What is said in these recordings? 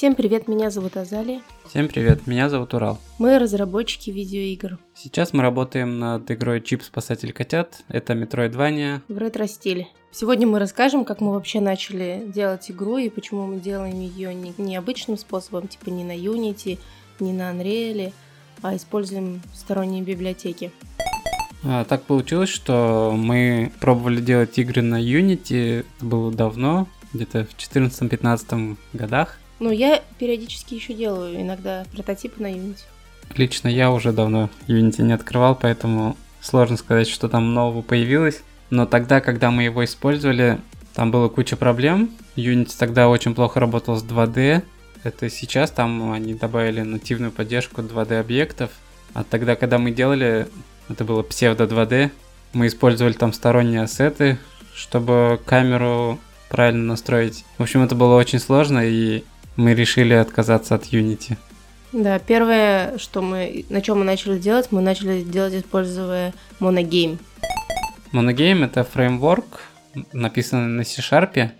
Всем привет, меня зовут Азалия. Всем привет, меня зовут Урал. Мы разработчики видеоигр. Сейчас мы работаем над игрой Чип Спасатель котят. Это Metroidvania. В ретро-стиле. Сегодня мы расскажем, как мы вообще начали делать игру и почему мы делаем ее не необычным способом, типа не на Unity, не на Unreal, а используем сторонние библиотеки. А, так получилось, что мы пробовали делать игры на Unity, это было давно, где-то в 14-15 годах. Ну, я периодически еще делаю иногда прототипы на Unity. Лично я уже давно Unity не открывал, поэтому сложно сказать, что там нового появилось. Но тогда, когда мы его использовали, там было куча проблем. Unity тогда очень плохо работал с 2D. Это сейчас там они добавили нативную поддержку 2D объектов. А тогда, когда мы делали, это было псевдо 2D. Мы использовали там сторонние ассеты, чтобы камеру правильно настроить. В общем, это было очень сложно, и мы решили отказаться от Unity. Да, первое, что мы, на чем мы начали делать, мы начали делать, используя Monogame. Monogame — это фреймворк, написанный на C-Sharp.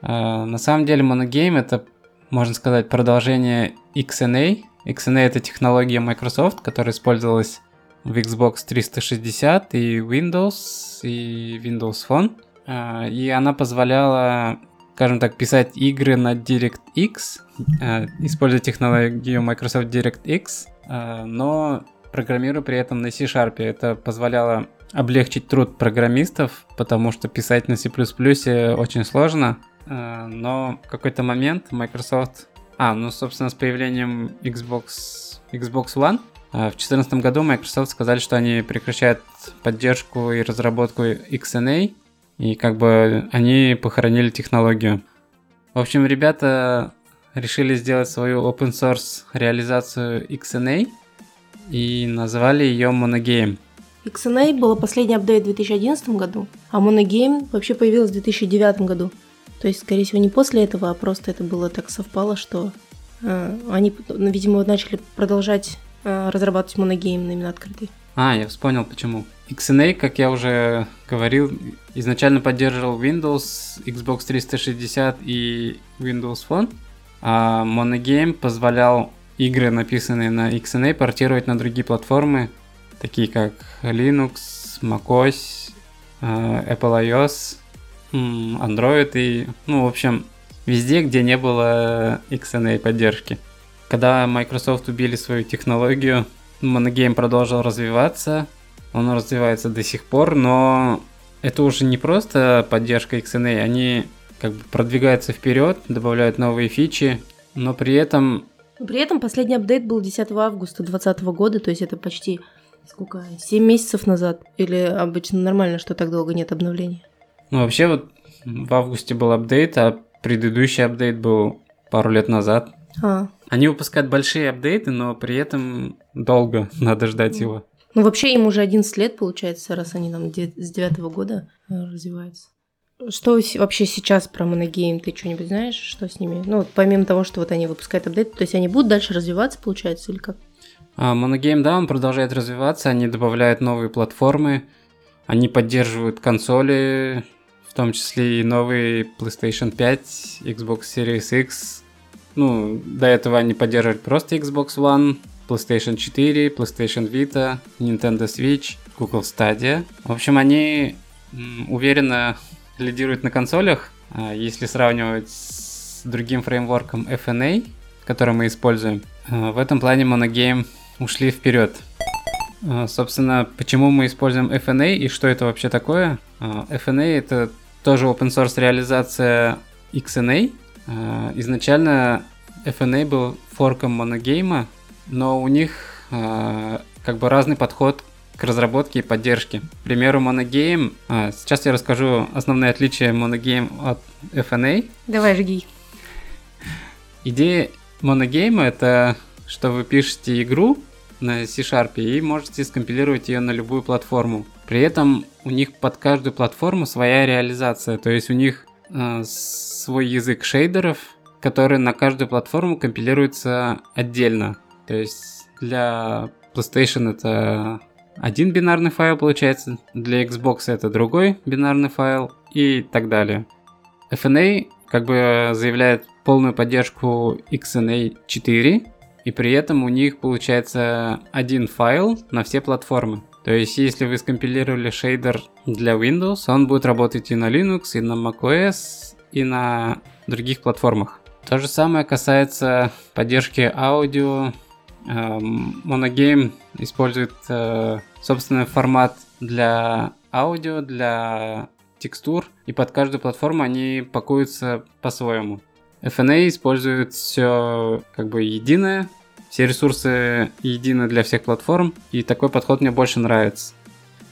А, на самом деле Monogame — это, можно сказать, продолжение XNA. XNA — это технология Microsoft, которая использовалась в Xbox 360 и Windows, и Windows Phone. А, и она позволяла скажем так, писать игры на DirectX, э, используя технологию Microsoft DirectX, э, но программируя при этом на C-Sharp. Это позволяло облегчить труд программистов, потому что писать на C++ очень сложно. Э, но в какой-то момент Microsoft... А, ну, собственно, с появлением Xbox, Xbox One в 2014 году Microsoft сказали, что они прекращают поддержку и разработку XNA, и как бы они похоронили технологию. В общем, ребята решили сделать свою open source реализацию XNA и назвали ее Monogame. XNA было последний апдейт в 2011 году, а Monogame вообще появилась в 2009 году. То есть, скорее всего, не после этого, а просто это было так совпало, что э, они, видимо, начали продолжать э, разрабатывать Monogame на именно открытый. А, я вспомнил почему. XNA, как я уже говорил, изначально поддерживал Windows, Xbox 360 и Windows Phone, а Monogame позволял игры, написанные на XNA, портировать на другие платформы, такие как Linux, macOS, э, Apple iOS, Android и, ну, в общем, везде, где не было XNA поддержки. Когда Microsoft убили свою технологию, Monogame продолжил развиваться, он развивается до сих пор, но это уже не просто поддержка XNA, они как бы продвигаются вперед, добавляют новые фичи, но при этом... При этом последний апдейт был 10 августа 2020 года, то есть это почти сколько, 7 месяцев назад? Или обычно нормально, что так долго нет обновлений? Ну, вообще вот в августе был апдейт, а предыдущий апдейт был пару лет назад. А. Они выпускают большие апдейты, но при этом долго надо ждать его. Ну, вообще им уже 11 лет, получается, раз они нам с девятого года э, развиваются. Что вообще сейчас про Monogame? Ты что-нибудь знаешь, что с ними? Ну, помимо того, что вот они выпускают апдейты, то есть они будут дальше развиваться, получается, или как? А, Monogame, да, он продолжает развиваться, они добавляют новые платформы, они поддерживают консоли, в том числе и новые PlayStation 5, Xbox Series X. Ну, до этого они поддерживали просто Xbox One, PlayStation 4, PlayStation Vita, Nintendo Switch, Google Stadia. В общем, они уверенно лидируют на консолях, а, если сравнивать с другим фреймворком FNA, который мы используем. А, в этом плане Monogame ушли вперед. А, собственно, почему мы используем FNA и что это вообще такое? FNA это тоже open source реализация XNA. Изначально FNA был форком Monogame, но у них э, как бы разный подход к разработке и поддержке. К примеру, Monogame. А, сейчас я расскажу основные отличия Monogame от FNA. Давай, жги. Идея Monogame это что вы пишете игру на C-Sharp и можете скомпилировать ее на любую платформу. При этом у них под каждую платформу своя реализация, то есть у них э, свой язык шейдеров, который на каждую платформу компилируется отдельно. То есть для PlayStation это один бинарный файл получается, для Xbox это другой бинарный файл и так далее. FNA как бы заявляет полную поддержку XNA 4, и при этом у них получается один файл на все платформы. То есть, если вы скомпилировали шейдер для Windows, он будет работать и на Linux, и на macOS, и на других платформах. То же самое касается поддержки аудио. Эм, Monogame использует э, собственный формат для аудио, для текстур, и под каждую платформу они пакуются по-своему. FNA использует все как бы единое, все ресурсы едины для всех платформ, и такой подход мне больше нравится.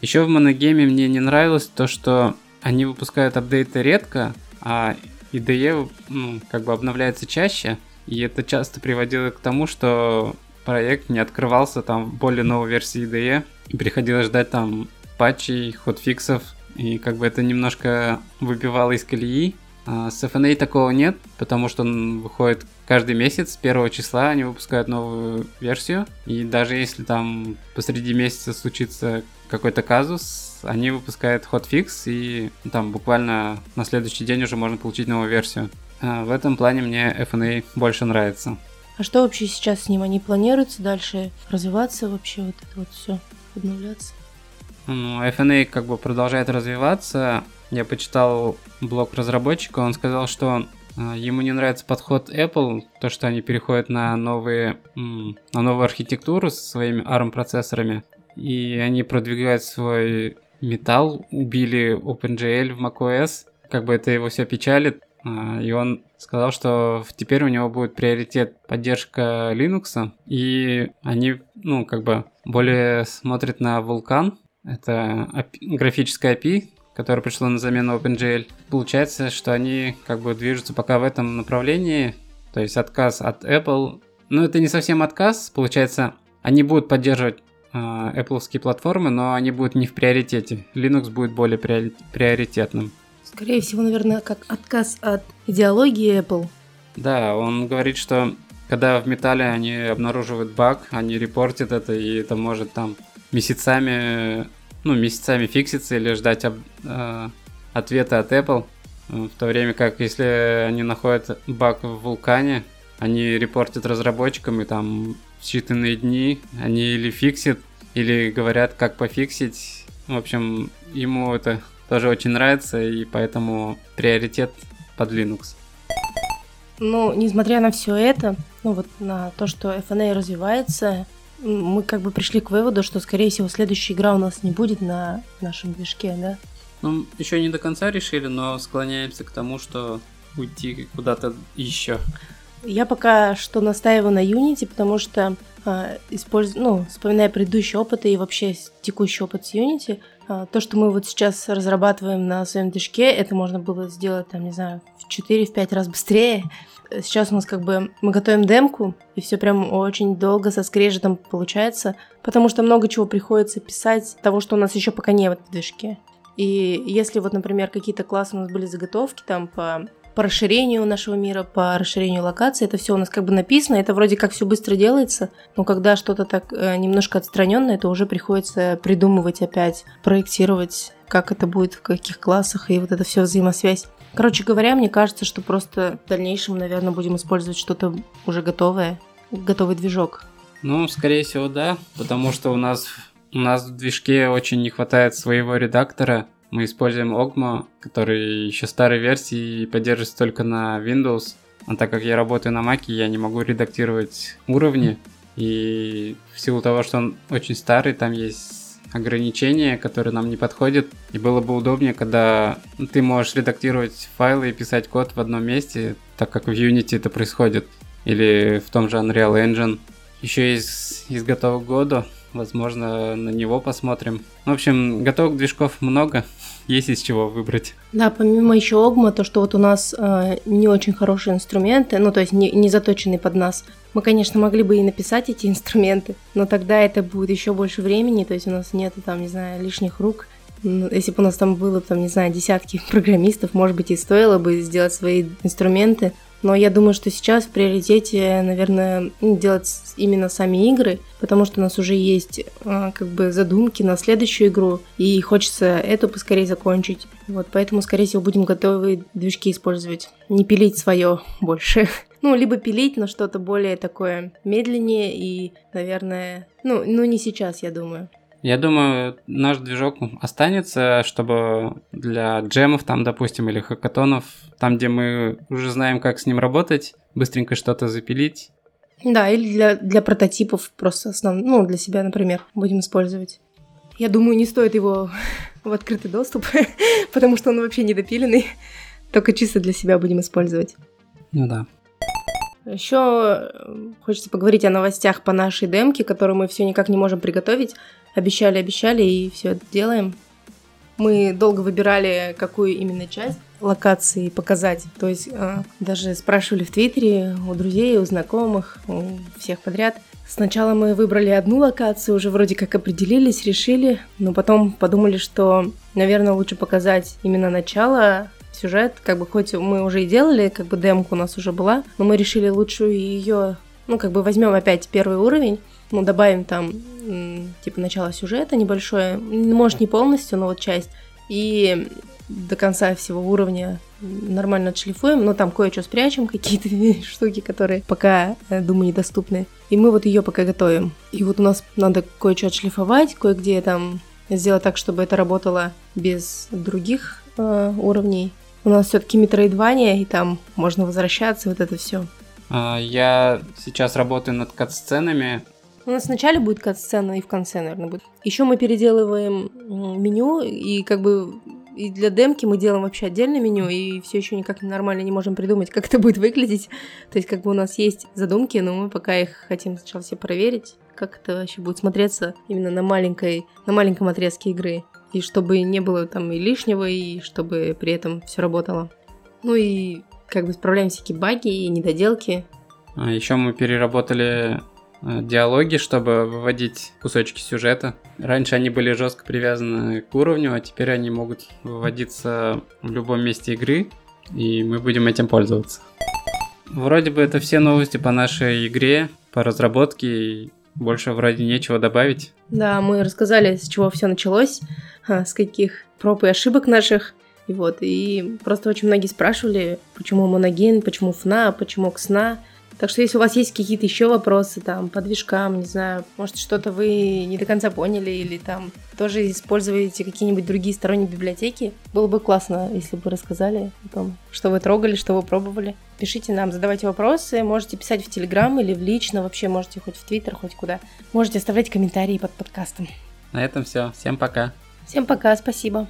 Еще в моногейме мне не нравилось то, что они выпускают апдейты редко, а IDE ну, как бы обновляется чаще, и это часто приводило к тому, что проект не открывался там в более новой версии IDE, и приходилось ждать там патчей, ходфиксов, и как бы это немножко выбивало из колеи. А с FNA такого нет, потому что он выходит каждый месяц, с первого числа они выпускают новую версию, и даже если там посреди месяца случится какой-то казус, они выпускают хотфикс, и там буквально на следующий день уже можно получить новую версию. А в этом плане мне FNA больше нравится. А что вообще сейчас с ним? Они планируются дальше развиваться вообще, вот это вот все, обновляться? Ну, FNA как бы продолжает развиваться. Я почитал блог разработчика, он сказал, что а, ему не нравится подход Apple, то, что они переходят на новые, на новую архитектуру со своими ARM процессорами, и они продвигают свой металл, убили OpenGL в macOS, как бы это его все печалит, а, и он сказал, что теперь у него будет приоритет поддержка Linux, и они, ну, как бы более смотрят на Vulkan, это API, графическая API, которая пришла на замену OpenGL. Получается, что они как бы движутся пока в этом направлении, то есть отказ от Apple. Ну, это не совсем отказ, получается, они будут поддерживать э, Apple платформы, но они будут не в приоритете. Linux будет более приоритетным. Скорее всего, наверное, как отказ от идеологии Apple. Да, он говорит, что когда в металле они обнаруживают баг, они репортят это, и это может там месяцами ну, месяцами фиксится или ждать об, э, ответа от Apple. В то время как если они находят баг в вулкане, они репортят разработчикам и там в считанные дни они или фиксят, или говорят, как пофиксить. В общем, ему это тоже очень нравится, и поэтому приоритет под Linux. Ну, несмотря на все это, ну вот на то, что FNA развивается, мы как бы пришли к выводу, что, скорее всего, следующая игра у нас не будет на нашем движке, да? Ну, еще не до конца решили, но склоняемся к тому, что уйти куда-то еще. Я пока что настаиваю на Unity, потому что э, использ... ну, вспоминая предыдущий опыт и вообще текущий опыт с Unity, э, то, что мы вот сейчас разрабатываем на своем движке, это можно было сделать, там, не знаю, в 4-5 раз быстрее, Сейчас у нас как бы мы готовим демку, и все прям очень долго со скрежетом получается, потому что много чего приходится писать, того, что у нас еще пока нет в движке. И если вот, например, какие-то классы у нас были заготовки там по по расширению нашего мира, по расширению локации. Это все у нас как бы написано, это вроде как все быстро делается, но когда что-то так э, немножко отстраненное, то уже приходится придумывать опять, проектировать, как это будет, в каких классах, и вот это все взаимосвязь. Короче говоря, мне кажется, что просто в дальнейшем, наверное, будем использовать что-то уже готовое, готовый движок. Ну, скорее всего, да, потому что у нас у нас в движке очень не хватает своего редактора. Мы используем Ogma, который еще старой версии и поддерживается только на Windows. А так как я работаю на Mac, я не могу редактировать уровни. И в силу того, что он очень старый, там есть ограничения, которые нам не подходят. И было бы удобнее, когда ты можешь редактировать файлы и писать код в одном месте, так как в Unity это происходит. Или в том же Unreal Engine. Еще из, из готовых года, возможно, на него посмотрим. В общем, готовых движков много, есть из чего выбрать. Да, помимо еще Огма, то, что вот у нас э, не очень хорошие инструменты, ну то есть не, не заточенные под нас, мы, конечно, могли бы и написать эти инструменты, но тогда это будет еще больше времени, то есть у нас нет там, не знаю, лишних рук. Если бы у нас там было, там, не знаю, десятки программистов, может быть, и стоило бы сделать свои инструменты, Но я думаю, что сейчас в приоритете, наверное, ну, делать именно сами игры, потому что у нас уже есть а, как бы задумки на следующую игру, и хочется эту поскорее закончить. Вот, поэтому, скорее всего, будем готовы движки использовать. Не пилить свое больше. Ну, либо пилить, но что-то более такое медленнее и, наверное, ну, ну не сейчас, я думаю. Я думаю, наш движок останется, чтобы для джемов там, допустим, или хакатонов, там, где мы уже знаем, как с ним работать, быстренько что-то запилить. Да, или для, для прототипов просто основ... ну, для себя, например, будем использовать. Я думаю, не стоит его в открытый доступ, потому что он вообще недопиленный. Только чисто для себя будем использовать. Ну да. Еще хочется поговорить о новостях по нашей демке, которую мы все никак не можем приготовить. Обещали, обещали, и все это делаем. Мы долго выбирали, какую именно часть локации показать. То есть э, даже спрашивали в Твиттере у друзей, у знакомых, у всех подряд. Сначала мы выбрали одну локацию, уже вроде как определились, решили, но потом подумали, что, наверное, лучше показать именно начало сюжет, как бы хоть мы уже и делали, как бы демка у нас уже была, но мы решили лучше ее, ну, как бы возьмем опять первый уровень, ну, добавим там, типа, начало сюжета небольшое, может, не полностью, но вот часть, и до конца всего уровня нормально отшлифуем, но там кое-что спрячем, какие-то штуки, которые пока, э, думаю, недоступны. И мы вот ее пока готовим. И вот у нас надо кое-что отшлифовать, кое-где там сделать так, чтобы это работало без других э, уровней. У нас все-таки метроидвания, и там можно возвращаться, вот это все. А, я сейчас работаю над кат-сценами, у нас вначале будет кат-сцена и в конце, наверное, будет. Еще мы переделываем меню, и как бы и для демки мы делаем вообще отдельное меню, и все еще никак нормально не можем придумать, как это будет выглядеть. То есть, как бы у нас есть задумки, но мы пока их хотим сначала все проверить, как это вообще будет смотреться именно на маленькой, на маленьком отрезке игры. И чтобы не было там и лишнего, и чтобы при этом все работало. Ну и как бы исправляем всякие баги и недоделки. А еще мы переработали Э, диалоги, чтобы выводить кусочки сюжета. Раньше они были жестко привязаны к уровню, а теперь они могут выводиться в любом месте игры, и мы будем этим пользоваться. Вроде бы это все новости по нашей игре, по разработке, больше вроде нечего добавить. Да, мы рассказали, с чего все началось, с каких проб и ошибок наших. И вот, и просто очень многие спрашивали, почему моноген, почему ФНА, почему КСНА. Так что если у вас есть какие-то еще вопросы там по движкам, не знаю, может что-то вы не до конца поняли или там тоже используете какие-нибудь другие сторонние библиотеки, было бы классно, если бы рассказали о том, что вы трогали, что вы пробовали. Пишите нам, задавайте вопросы, можете писать в Телеграм или в лично, вообще можете хоть в Твиттер, хоть куда. Можете оставлять комментарии под подкастом. На этом все. Всем пока. Всем пока, спасибо.